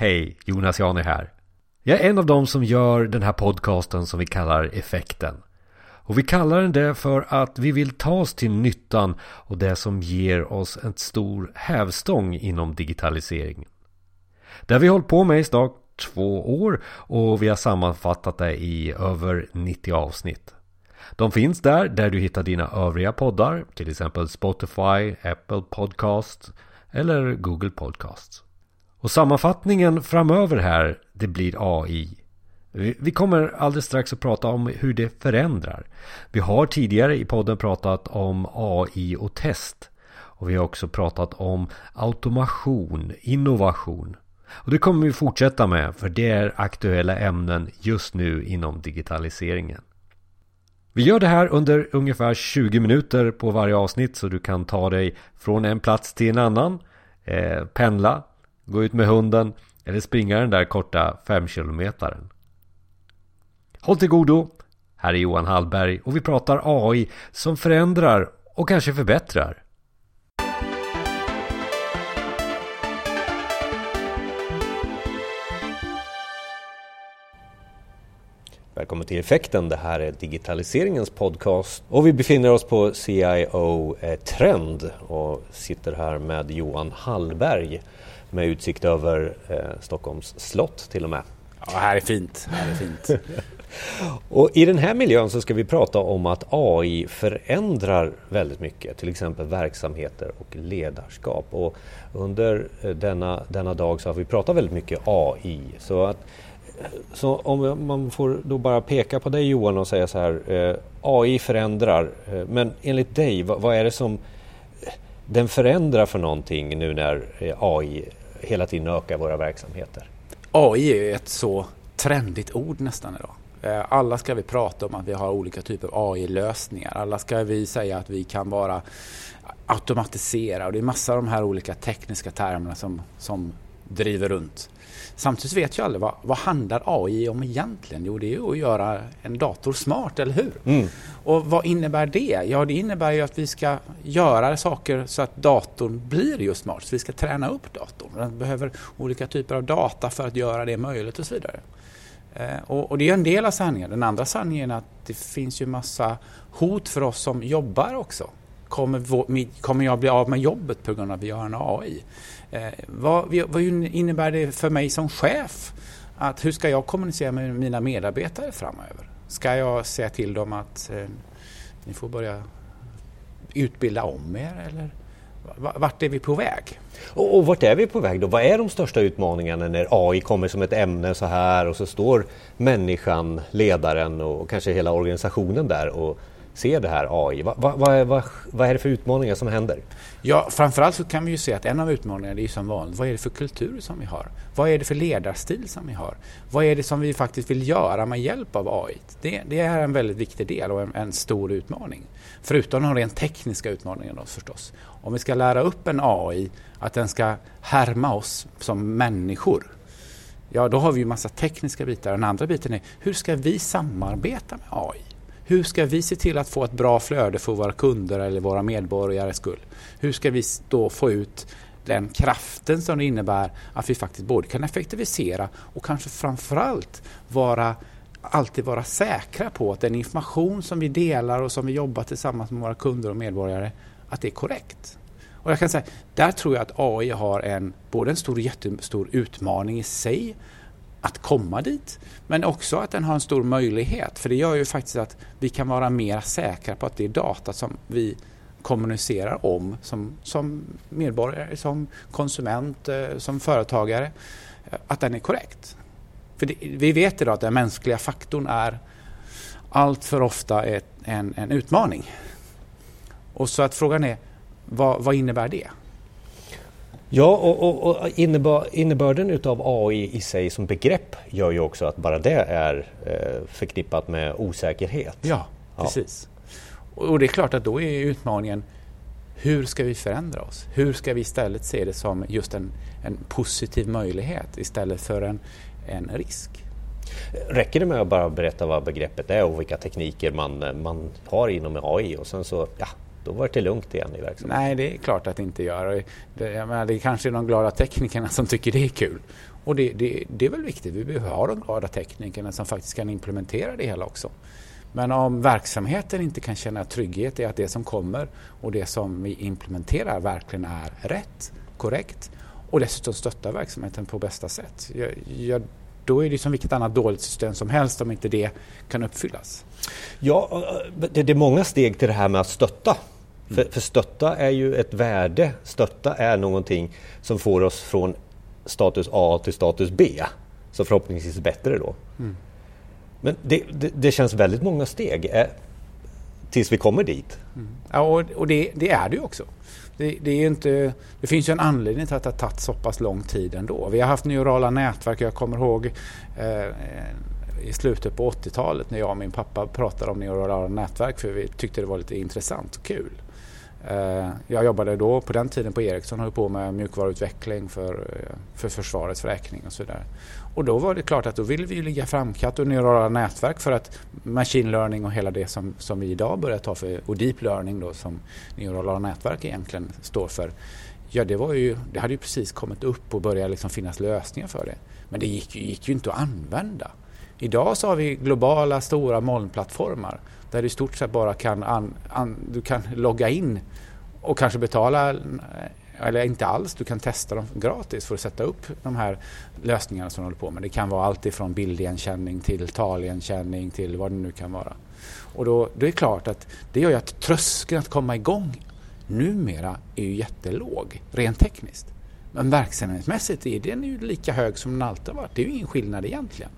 Hej, Jonas Jani här. Jag är en av dem som gör den här podcasten som vi kallar Effekten. Och vi kallar den det för att vi vill ta oss till nyttan och det som ger oss en stor hävstång inom digitaliseringen. Det har vi hållit på med i snart två år och vi har sammanfattat det i över 90 avsnitt. De finns där, där du hittar dina övriga poddar, till exempel Spotify, Apple Podcast eller Google Podcasts. Och sammanfattningen framöver här, det blir AI. Vi kommer alldeles strax att prata om hur det förändrar. Vi har tidigare i podden pratat om AI och test. Och vi har också pratat om automation, innovation. Och det kommer vi fortsätta med för det är aktuella ämnen just nu inom digitaliseringen. Vi gör det här under ungefär 20 minuter på varje avsnitt så du kan ta dig från en plats till en annan, eh, pendla, gå ut med hunden eller springa den där korta 5 kilometern. Håll till godo! Här är Johan Hallberg och vi pratar AI som förändrar och kanske förbättrar. Välkommen till Effekten. Det här är digitaliseringens podcast och vi befinner oss på CIO eh, Trend och sitter här med Johan Hallberg med utsikt över eh, Stockholms slott till och med. Ja, här är fint. Här är fint. och I den här miljön så ska vi prata om att AI förändrar väldigt mycket, till exempel verksamheter och ledarskap. Och under eh, denna, denna dag så har vi pratat väldigt mycket AI. Så att så om man får då bara peka på dig Johan och säga så här, eh, AI förändrar, eh, men enligt dig, vad, vad, är det som eh, den förändrar för någonting nu när eh, AI hela tiden ökar våra verksamheter? AI är ett så trendigt ord nästan idag. Eh, alla ska vi prata om att vi har olika typer av AI-lösningar. Alla ska vi säga att vi kan bara automatisera och det är massa av de här olika tekniska termerna som, som driver runt. Samtidigt vet ju alla vad, vad handlar AI om egentligen? Jo, det är ju att göra en dator smart, eller hur? Mm. Och vad innebär det? Ja, det innebär ju att vi ska göra saker så att datorn blir just smart. Så vi ska träna upp datorn. Den behöver olika typer av data för att göra det möjligt och så vidare. Eh, och, och, det är en del av sanningen. Den andra sanningen är att det finns ju massa hot för oss som jobbar också. Kommer, vår, kommer jag bli av med jobbet på grund av att vi gör en AI? Eh, vad, vad innebär det för mig som chef? Att hur ska jag kommunicera med mina medarbetare framöver? Ska jag säga till dem att eh, ni får börja utbilda om er eller vart är vi på väg? Och, och vart är vi på väg då? Vad är de största utmaningarna när AI kommer som ett ämne så här och så står människan, ledaren och kanske hela organisationen där och se det här AI? Vad, vad, vad, vad, vad är det för utmaningar som händer? Ja, framförallt så kan vi ju se att en av utmaningarna är som vanligt, vad är det för kultur som vi har? Vad är det för ledarstil som vi har? Vad är det som vi faktiskt vill göra med hjälp av AI? Det, det är en väldigt viktig del och en, en, stor utmaning. Förutom de rent tekniska utmaningarna förstås. Om vi ska lära upp en AI att den ska härma oss som människor Ja, då har vi ju massa tekniska bitar. Den andra biten är hur ska vi samarbeta med AI? Hur ska vi se till att få ett bra flöde för våra kunder eller våra medborgares skull? Hur ska vi då få ut den kraften som det innebär att vi faktiskt både kan effektivisera och kanske framförallt vara alltid vara säkra på att den information som vi delar och som vi jobbar tillsammans med våra kunder och medborgare att det är korrekt. Och jag kan säga, där tror jag att AI har en, både en stor jättestor utmaning i sig att komma dit. Men också att den har en stor möjlighet. För det gör ju faktiskt att vi kan vara mer säkra på att det är data som vi kommunicerar om som, som medborgare, som konsument, eh, som företagare, eh, att den är korrekt. För det, vi vet idag att den mänskliga faktorn är allt för ofta ett, en, en utmaning. Och så att frågan är, vad, vad innebär det? Ja, och, och, och innebör, innebörden utav AI i sig som begrepp gör ju också att bara det är eh, förknippat med osäkerhet. Ja, precis. Ja. Och det är klart att då är utmaningen hur ska vi förändra oss? Hur ska vi istället se det som just en, en positiv möjlighet istället för en, en risk? Räcker det med att bara berätta vad begreppet är och vilka tekniker man, man har inom AI och sen så ja, då var det lugnt igen i verksamheten. Nej, det är klart att det inte gör. Det, jag menar, det kanske är de glada teknikerna som tycker det är kul. Och det, det, det är väl viktigt. Vi behöver ha de glada teknikerna som faktiskt kan implementera det hela också. Men om verksamheten inte kan känna trygghet i att det som kommer och det som vi implementerar verkligen är rätt, korrekt och dessutom stöttar verksamheten på bästa sätt. Jag, jag, då är det som vilket annat dåligt system som helst om inte det kan uppfyllas. Ja, det är många steg till det här med att stötta. Mm. För, för stötta är ju ett värde. Stötta är någonting som får oss från status A till status B. Så förhoppningsvis bättre då. Mm. Men det, det, det, känns väldigt många steg eh, tills vi kommer dit. Mm. Ja, och, och det, det, är det ju också. Det, det, är inte, det finns ju en anledning till att det har tagit så pass lång tid ändå. Vi har haft neurala nätverk. Jag kommer ihåg eh, i slutet på 80-talet när jag och min pappa pratade om neurala nätverk för vi tyckte det var lite intressant och kul. Eh, jag jobbade då på den tiden på Ericsson och höll på med mjukvaruutveckling för, eh, för försvarets räkning och sådär. Och då var det klart att då ville vi ligga framkant och neurala nätverk för att machine learning och hela det som, som vi idag börjar ta för och deep learning då som neurala nätverk egentligen står för. Ja, det, var ju, det hade ju precis kommit upp och började liksom finnas lösningar för det. Men det gick, gick ju inte att använda. Idag så har vi globala stora molnplattformar där du i stort sett bara kan, an, an, du kan logga in och kanske betala eller inte alls, du kan testa dem gratis för att sätta upp de här lösningarna som du håller på med. Det kan vara allt ifrån bildigenkänning till taligenkänning till vad det nu kan vara. Och då, då är det klart att det gör ju att tröskeln att komma igång numera är ju jättelåg, rent tekniskt. Men verksamhetsmässigt är den ju lika hög som den alltid har varit. Det är ju ingen skillnad egentligen.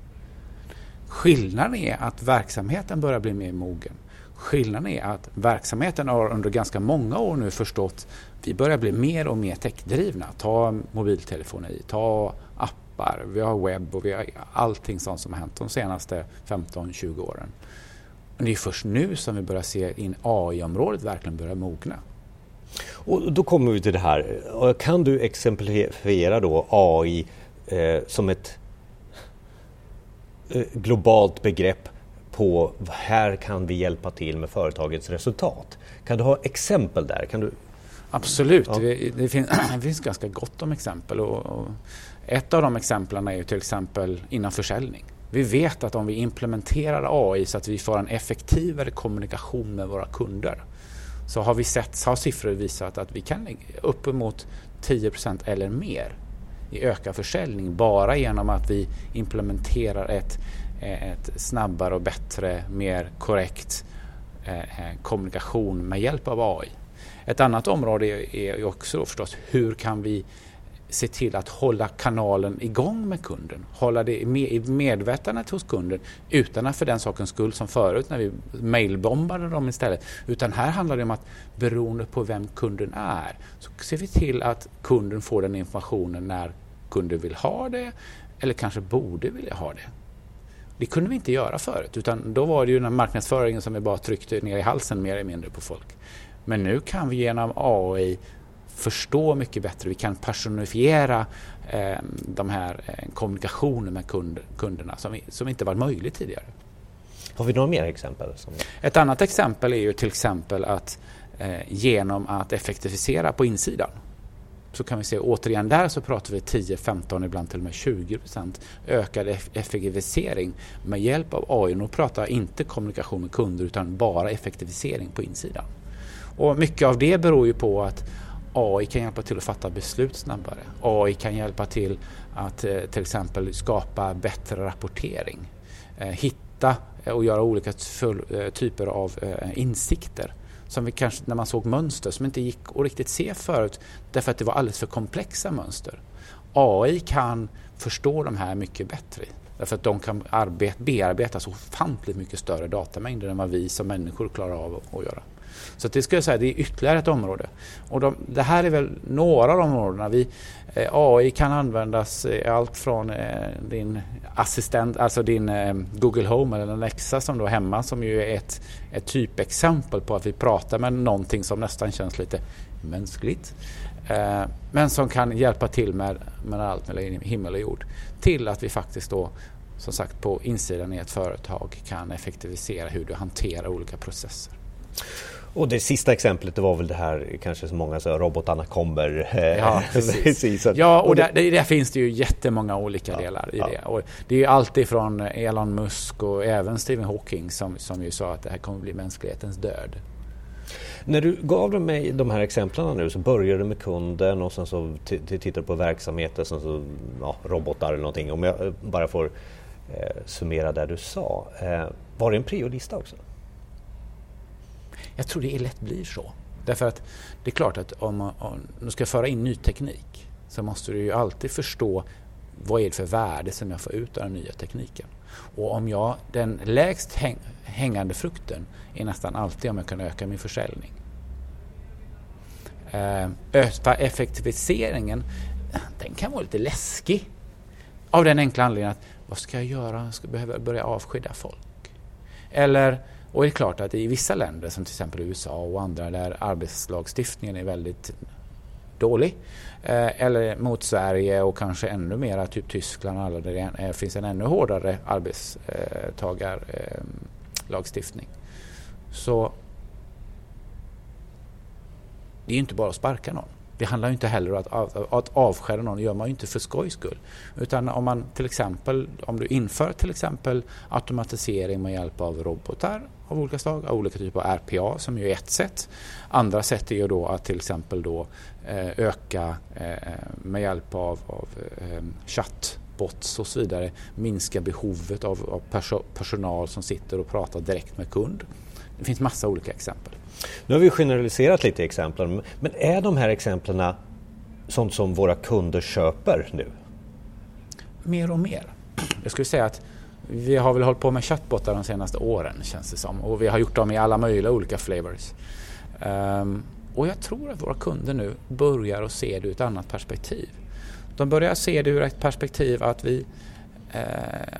Skillnaden är att verksamheten börjar bli mer mogen. Skillnaden är att verksamheten har under ganska många år nu förstått att vi börjar bli mer och mer techdrivna. Ta mobiltelefoni, ta appar, vi har webb och vi har allting sånt som har hänt de senaste 15-20 åren. Men det är först nu som vi börjar se in AI-området verkligen börja mogna. Och då kommer vi till det här. Kan du exemplifiera då AI eh, som ett globalt begrepp på här kan vi hjälpa till med företagets resultat. Kan du ha exempel där? Kan du... Absolut, ja. det, finns, det finns ganska gott om exempel. Och, och ett av de exemplen är ju till exempel inom försäljning. Vi vet att om vi implementerar AI så att vi får en effektivare kommunikation med våra kunder så har vi sett, har siffror visat att vi kan uppemot 10% eller mer i ökad försäljning bara genom att vi implementerar ett ett snabbare och bättre, mer korrekt eh, eh kommunikation med hjälp av AI. Ett annat område är också förstås hur kan vi se till att hålla kanalen igång med kunden, hålla det i medvetandet hos kunden utan att för den sakens skull som förut när vi mailbombade dem istället. Utan här handlar det om att beroende på vem kunden är så ser vi till att kunden får den informationen när kunden vill ha det eller kanske borde vilja ha det. Det kunde vi inte göra förut utan då var det ju den marknadsföringen som vi bara tryckte ner i halsen mer eller mindre på folk. Men nu kan vi genom AI förstå mycket bättre. Vi kan personifiera eh, de här eh, kommunikationen med kund, kunderna som, som inte var möjligt tidigare. Har vi några mer exempel? Som... Ett annat exempel är ju till exempel att eh, genom att effektivisera på insidan så kan vi se återigen där så pratar vi 10, 15, ibland till och med 20 procent ökad effektivisering med hjälp av AI. Nu pratar jag inte kommunikation med kunder utan bara effektivisering på insidan. Och mycket av det beror ju på att AI kan hjälpa till att fatta beslut snabbare. AI kan hjälpa till att eh, till exempel skapa bättre rapportering. Eh, hitta eh, och göra olika typer av insikter som vi kanske när man såg mönster som inte gick att riktigt se förut därför att det var alldeles för komplexa mönster. AI kan förstå de här mycket bättre därför att de kan arbeta, bearbeta så ofantligt mycket större datamängder än vad vi som människor klarar av att göra. Så det skulle jag säga, det är ytterligare ett område. Och de, det här är väl några av de områdena. Vi, eh, AI kan användas i allt från eh, din assistent, alltså din eh, Google Home eller Alexa som då hemma som ju är ett, ett typexempel på att vi pratar med någonting som nästan känns lite mänskligt. Eh, men som kan hjälpa till med, med allt mellan himmel och jord. Till att vi faktiskt då som sagt på insidan i ett företag kan effektivisera hur du hanterar olika processer. Och det sista exemplet det var väl det här kanske som många sa, robotarna kommer. Ja, precis. ja och, där, där, finns det ju jättemånga olika ja, delar i ja. det. Och det är ju alltid från Elon Musk och även Stephen Hawking som, som ju sa att det här kommer bli mänsklighetens död. När du gav mig de här exemplen nu så började du med kunden och sen så tittar du på verksamheten, sen så ja, robotar eller någonting. Om jag bara får eh, summera det du sa. Eh, var det en priolista också? Jag tror det lätt blir så. Därför att det är klart att om man, om du ska föra in ny teknik så måste du ju alltid förstå vad är det för värde som jag får ut av den nya tekniken. Och om jag, den lägst häng, hängande frukten är nästan alltid om jag kan öka min försäljning. Eh, öka effektiviseringen, den kan vara lite läskig. Av den enkla anledningen att vad ska jag göra? Jag ska behöva börja avskeda folk. Eller, och det är klart att i vissa länder som till exempel USA och andra där arbetslagstiftningen är väldigt dålig. Eh, eller mot Sverige och kanske ännu mera typ Tyskland och alla där det finns en ännu hårdare arbetstagarlagstiftning. Så det är inte bara att sparka någon. Det handlar inte heller om att, att avskära någon, det gör man ju inte för skojs skull. Utan om man till exempel, om du inför till exempel automatisering med hjälp av robotar av olika slag, av olika typer av RPA som ju är ett sätt. Andra sätt är ju då att till exempel då eh, öka eh, med hjälp av, av eh, chattbots och så vidare, minska behovet av, av personal som sitter och pratar direkt med kund. Det finns massa olika exempel. Nu har vi generaliserat lite i exemplen, men är de här exemplen sånt som våra kunder köper nu? Mer och mer. Jag skulle säga att vi har väl hållit på med chattbottar de senaste åren känns det som och vi har gjort dem i alla möjliga olika flavors. Um, och jag tror att våra kunder nu börjar att se det ur ett annat perspektiv. De börjar se det ur ett perspektiv att vi eh,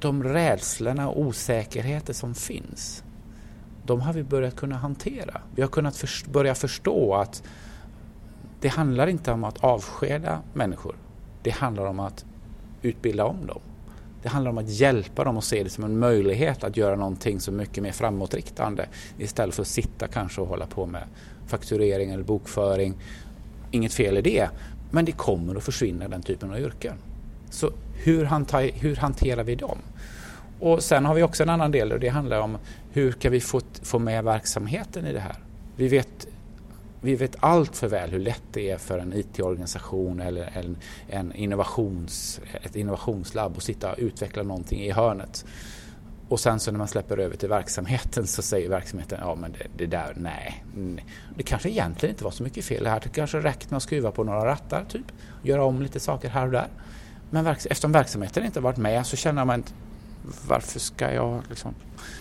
de rädslorna och osäkerheter som finns de har vi börjat kunna hantera. Vi har kunnat för, börja förstå att det handlar inte om att avskeda människor. Det handlar om att utbilda om dem. Det handlar om att hjälpa dem och se det som en möjlighet att göra någonting så mycket mer framåtriktande istället för att sitta kanske och hålla på med fakturering eller bokföring. Inget fel i det, men det kommer att försvinna den typen av yrken. Så hur, hanter, hur hanterar vi dem? Och sen har vi också en annan del och det handlar om hur kan vi få, få med verksamheten i det här? Vi vet, vi vet allt för väl hur lätt det är för en IT-organisation eller en, en innovations, ett innovationslabb att sitta och utveckla någonting i hörnet. Och sen så när man släpper över till verksamheten så säger verksamheten ja men det, det där, nej, nej. Det kanske egentligen inte var så mycket fel. Det här det kanske räckt med att skruva på några rattar typ. Göra om lite saker här och där. Men eftersom verksamheten inte varit med så känner man varför ska jag liksom...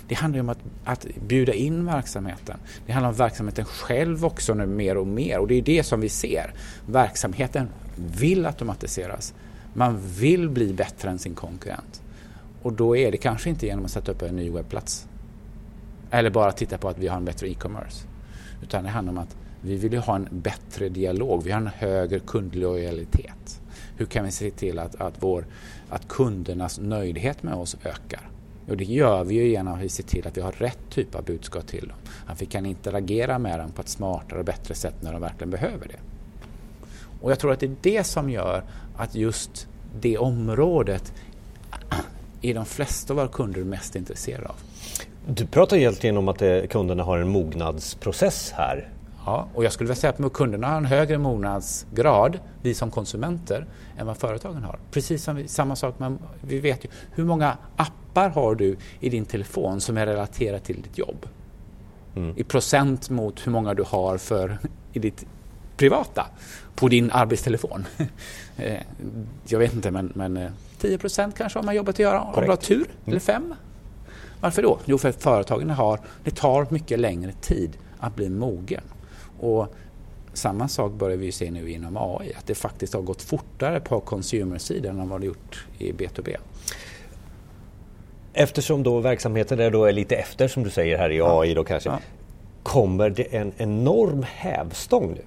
Det handlar ju om att, att bjuda in verksamheten. Det handlar om verksamheten själv också nu mer och mer och det är det som vi ser. Verksamheten vill automatiseras. Man vill bli bättre än sin konkurrent. Och då är det kanske inte genom att sätta upp en ny webbplats. Eller bara titta på att vi har en bättre e-commerce. Utan det handlar om att vi vill ha en bättre dialog. Vi har en högre kundlojalitet. Hur kan vi se till att, att, vår, att kundernas nöjdhet med oss ökar? Och det gör vi ju genom att vi ser till att vi har rätt typ av budskap till dem. Att vi kan interagera med dem på ett smartare och bättre sätt när de verkligen behöver det. Och jag tror att det är det som gör att just det området är de flesta av våra kunder mest intresserade av. Du pratar egentligen om att kunderna har en mognadsprocess här. Ja, och jag skulle vilja säga att kunderna har en högre mognadsgrad, vi som konsumenter, än vad företagen har. Precis som vi, samma sak, med, vi vet ju hur många appar har du i din telefon som är relaterade till ditt jobb? Mm. I procent mot hur många du har för i ditt privata på din arbetstelefon. Eh, jag vet inte men, men 10 eh, procent kanske har man jobbat att göra om du har tur, mm. eller 5. Varför då? Jo, för att företagen har, det tar mycket längre tid att bli mogen. Och samma sak börjar vi se nu inom AI, att det faktiskt har gått fortare på consumer-sidan än vad det gjort i B2B. Eftersom då verksamheten är, då är lite efter som du säger här i AI då kanske. Ja. Kommer det en enorm hävstång nu?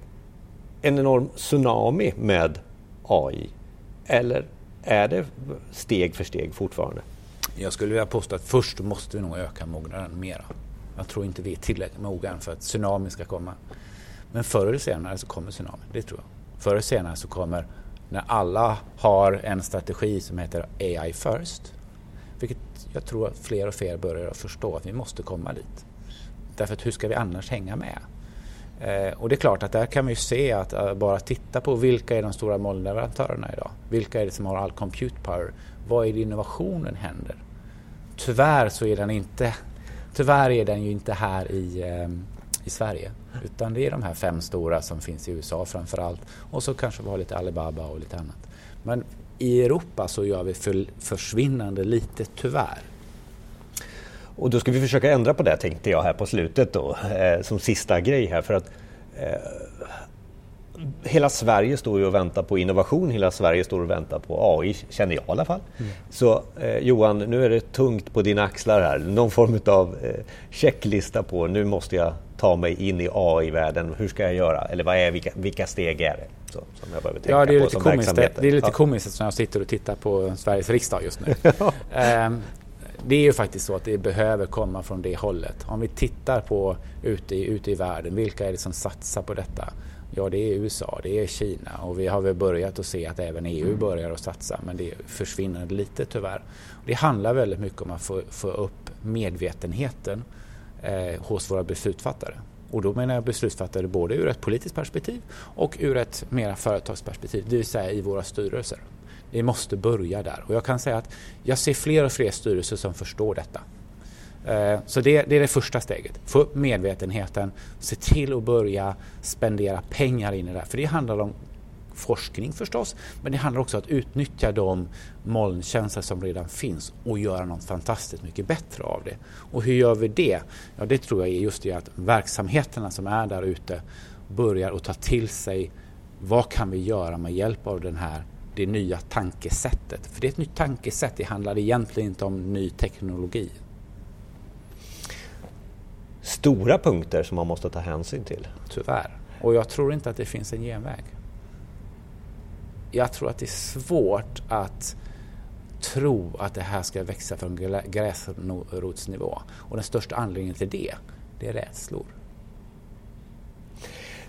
En enorm tsunami med AI? Eller är det steg för steg fortfarande? Jag skulle vilja påstå att först måste vi nog öka mognaden mera. Jag tror inte vi är tillräckligt mogna för att tsunami ska komma. Men förr eller senare så kommer tsunamin. det tror jag. Förr eller senare så kommer, när alla har en strategi som heter AI first, vilket jag tror att fler och fler börjar förstå att vi måste komma dit. Därför att hur ska vi annars hänga med? Eh, och det är klart att där kan vi se att uh, bara titta på vilka är de stora molnleverantörerna idag? Vilka är det som har all compute power? Vad är det innovationen händer? Tyvärr så är den inte, tyvärr är den ju inte här i, eh, i Sverige. Utan det är de här fem stora som finns i USA framför allt. Och så kanske vi har lite Alibaba och lite annat. Men i Europa så gör vi för, försvinnande lite tyvärr. Och då ska vi försöka ändra på det tänkte jag här på slutet då, eh, som sista grej här. För att eh, Hela Sverige står ju och väntar på innovation, hela Sverige står och väntar på AI, känner jag i alla fall. Mm. Så eh, Johan, nu är det tungt på dina axlar här. Någon form av eh, checklista på nu måste jag ta mig in i AI-världen. Hur ska jag göra? Eller vad är, vilka, vilka steg är det? Så, som jag behöver tänka ja, det är på lite komiskt, det är lite ja. komiskt när jag sitter och tittar på Sveriges riksdag just nu. um, det är ju faktiskt så att det behöver komma från det hållet. Om vi tittar på ute i, ute i världen, vilka är det som satsar på detta? Ja, det är USA, det är Kina och vi har väl börjat att se att även EU börjar att satsa men det försvinner lite tyvärr. Det handlar väldigt mycket om att få, få upp medvetenheten eh, hos våra beslutsfattare. Och då menar jag beslutsfattare både ur ett politiskt perspektiv och ur ett mera företagsperspektiv, det vill säga i våra styrelser. Vi måste börja där och jag kan säga att jag ser fler och fler styrelser som förstår detta. Eh, så det, det, är det första steget. Få upp medvetenheten, se till att börja spendera pengar in i det här. För det handlar om forskning förstås, men det handlar också om att utnyttja de molntjänster som redan finns och göra något fantastiskt mycket bättre av det. Och hur gör vi det? Ja, det tror jag är just det att verksamheterna som är där ute börjar att ta till sig vad kan vi göra med hjälp av den här det nya tankesättet. För det är ett nytt tankesätt, det handlar egentligen inte om ny teknologi. Stora punkter som man måste ta hänsyn till. Tyvärr. Och jag tror inte att det finns en genväg. Jag tror att det är svårt att tro att det här ska växa från gräsrotsnivå. Och den största anledningen till det, det är rädslor.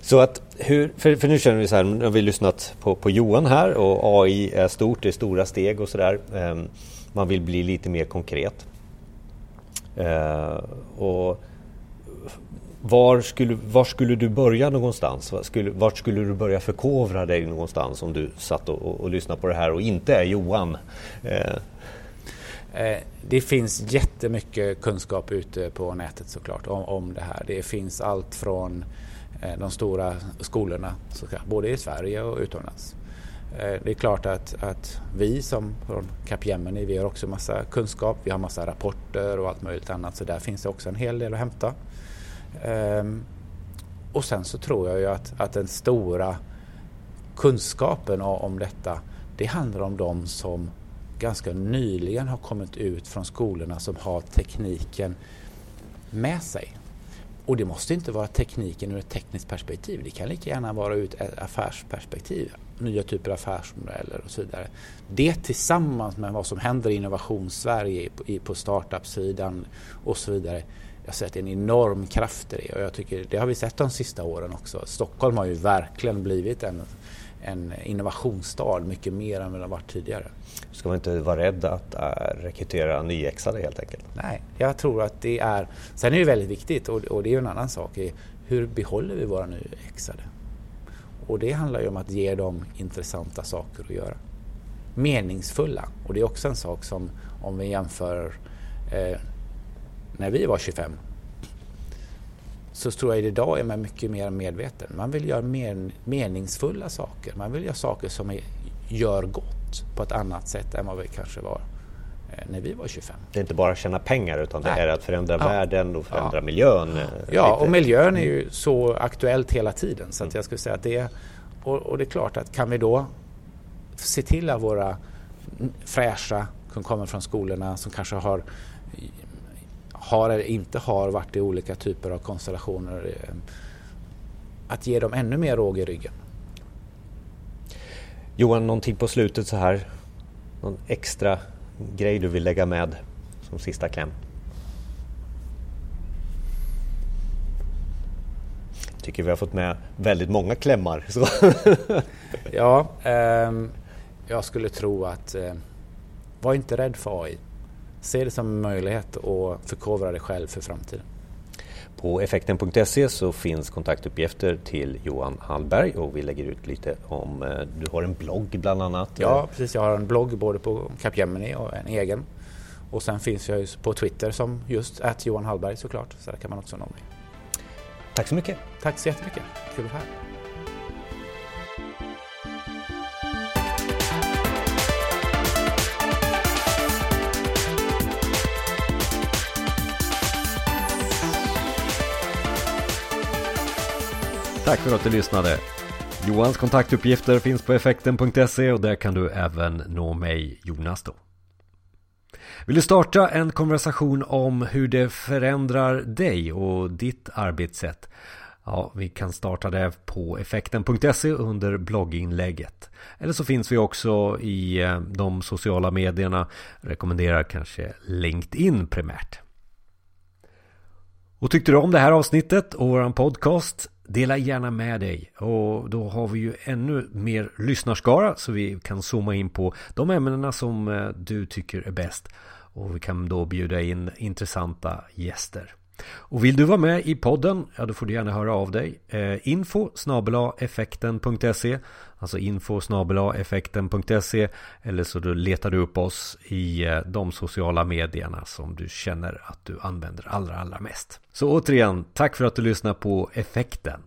Så att hur, för, för, nu känner vi så här, nu har vi lyssnat på, på Johan här och AI är stort, det är stora steg och sådär. Um, man vill bli lite mer konkret. Uh, och var skulle, var skulle du börja någonstans? Var skulle, vart skulle du börja förkovra dig någonstans om du satt och, och, och lyssnade på det här och inte är Johan? Eh. eh det finns jättemycket kunskap ute på nätet såklart om, om det här. Det finns allt från eh, de stora skolorna, både i Sverige och utomlands. Eh, det är klart att, att vi som från Capgemini, vi har också massa kunskap, vi har massa rapporter och allt möjligt annat så där finns det också en hel del att hämta. Ehm, och sen så tror jag ju att, att den stora kunskapen om detta, det handlar om de som ganska nyligen har kommit ut från skolorna som har tekniken med sig. Och det måste inte vara tekniken ur ett tekniskt perspektiv. Det kan lika gärna vara ur ett affärsperspektiv. Nya typer av affärsmodeller och så vidare. Det tillsammans med vad som händer i innovationssverige på startup-sidan och så vidare. Jag ser att det är en enorm kraft i det och jag tycker det har vi sett de sista åren också. Stockholm har ju verkligen blivit en en innovationsstad mycket mer än vad det har varit tidigare. Ska man inte vara rädd att äh, rekrytera nyexade helt enkelt? Nej, jag tror att det är... Sen är det väldigt viktigt och, och det är ju en annan sak. Hur behåller vi våra nyexade? Och det handlar ju om att ge dem intressanta saker att göra. Meningsfulla. Och det är också en sak som om vi jämför eh, när vi var 25 så tror jag idag är man mycket mer medveten. Man vill göra mer, meningsfulla saker. Man vill göra saker som är, gör gott på ett annat sätt än vad vi kanske var eh, när vi var 25. Det är inte bara att tjäna pengar utan Nej. det är att förändra ja. världen och förändra ja. miljön. Eh, ja, lite. och miljön är ju så aktuellt hela tiden så att jag skulle säga att det är och, och, det är klart att kan vi då se till att våra fräscha som kommer från skolorna som kanske har har eller inte har varit i olika typer av konstellationer. Eh, att ge dem ännu mer råg i ryggen. Johan, någonting på slutet så här? Någon extra grej du vill lägga med som sista kläm? Tycker vi har fått med väldigt många klämmar. Ja, eh, jag skulle tro att eh, var inte rädd för AI. Se det som en möjlighet att förkovra dig själv för framtiden. På effekten.se så finns kontaktuppgifter till Johan Hallberg och vi lägger ut lite om, eh, du har en blogg bland annat. Ja, precis. Jag har en blogg både på Capgemini och en egen. Och sen finns jag på Twitter som just att Johan Hallberg såklart, så där kan man också nå mig. Tack så mycket. Tack så jättemycket. Kul att vara här. Tack för att du lyssnade. Johans kontaktuppgifter finns på effekten.se och där kan du även nå mig, Jonas då. Vill du starta en konversation om hur det förändrar dig och ditt arbetssätt? Ja, vi kan starta det på effekten.se under blogginlägget. Eller så finns vi också i eh, de sociala medierna. Rekommenderar kanske LinkedIn primärt. Och tyckte du om det här avsnittet och våran podcast? Dela gärna med dig och då har vi ju ännu mer lyssnarskara så vi kan zooma in på de ämnena som eh, du tycker är bäst. Och vi kan då bjuda in intressanta gäster. Och vill du vara med i podden, ja då får du gärna höra av dig. Eh, info effekten.se Alltså info effekten.se Eller så du letar du upp oss i eh, de sociala medierna som du känner att du använder allra allra mest. Så återigen, tack för att du lyssnar på Effekten.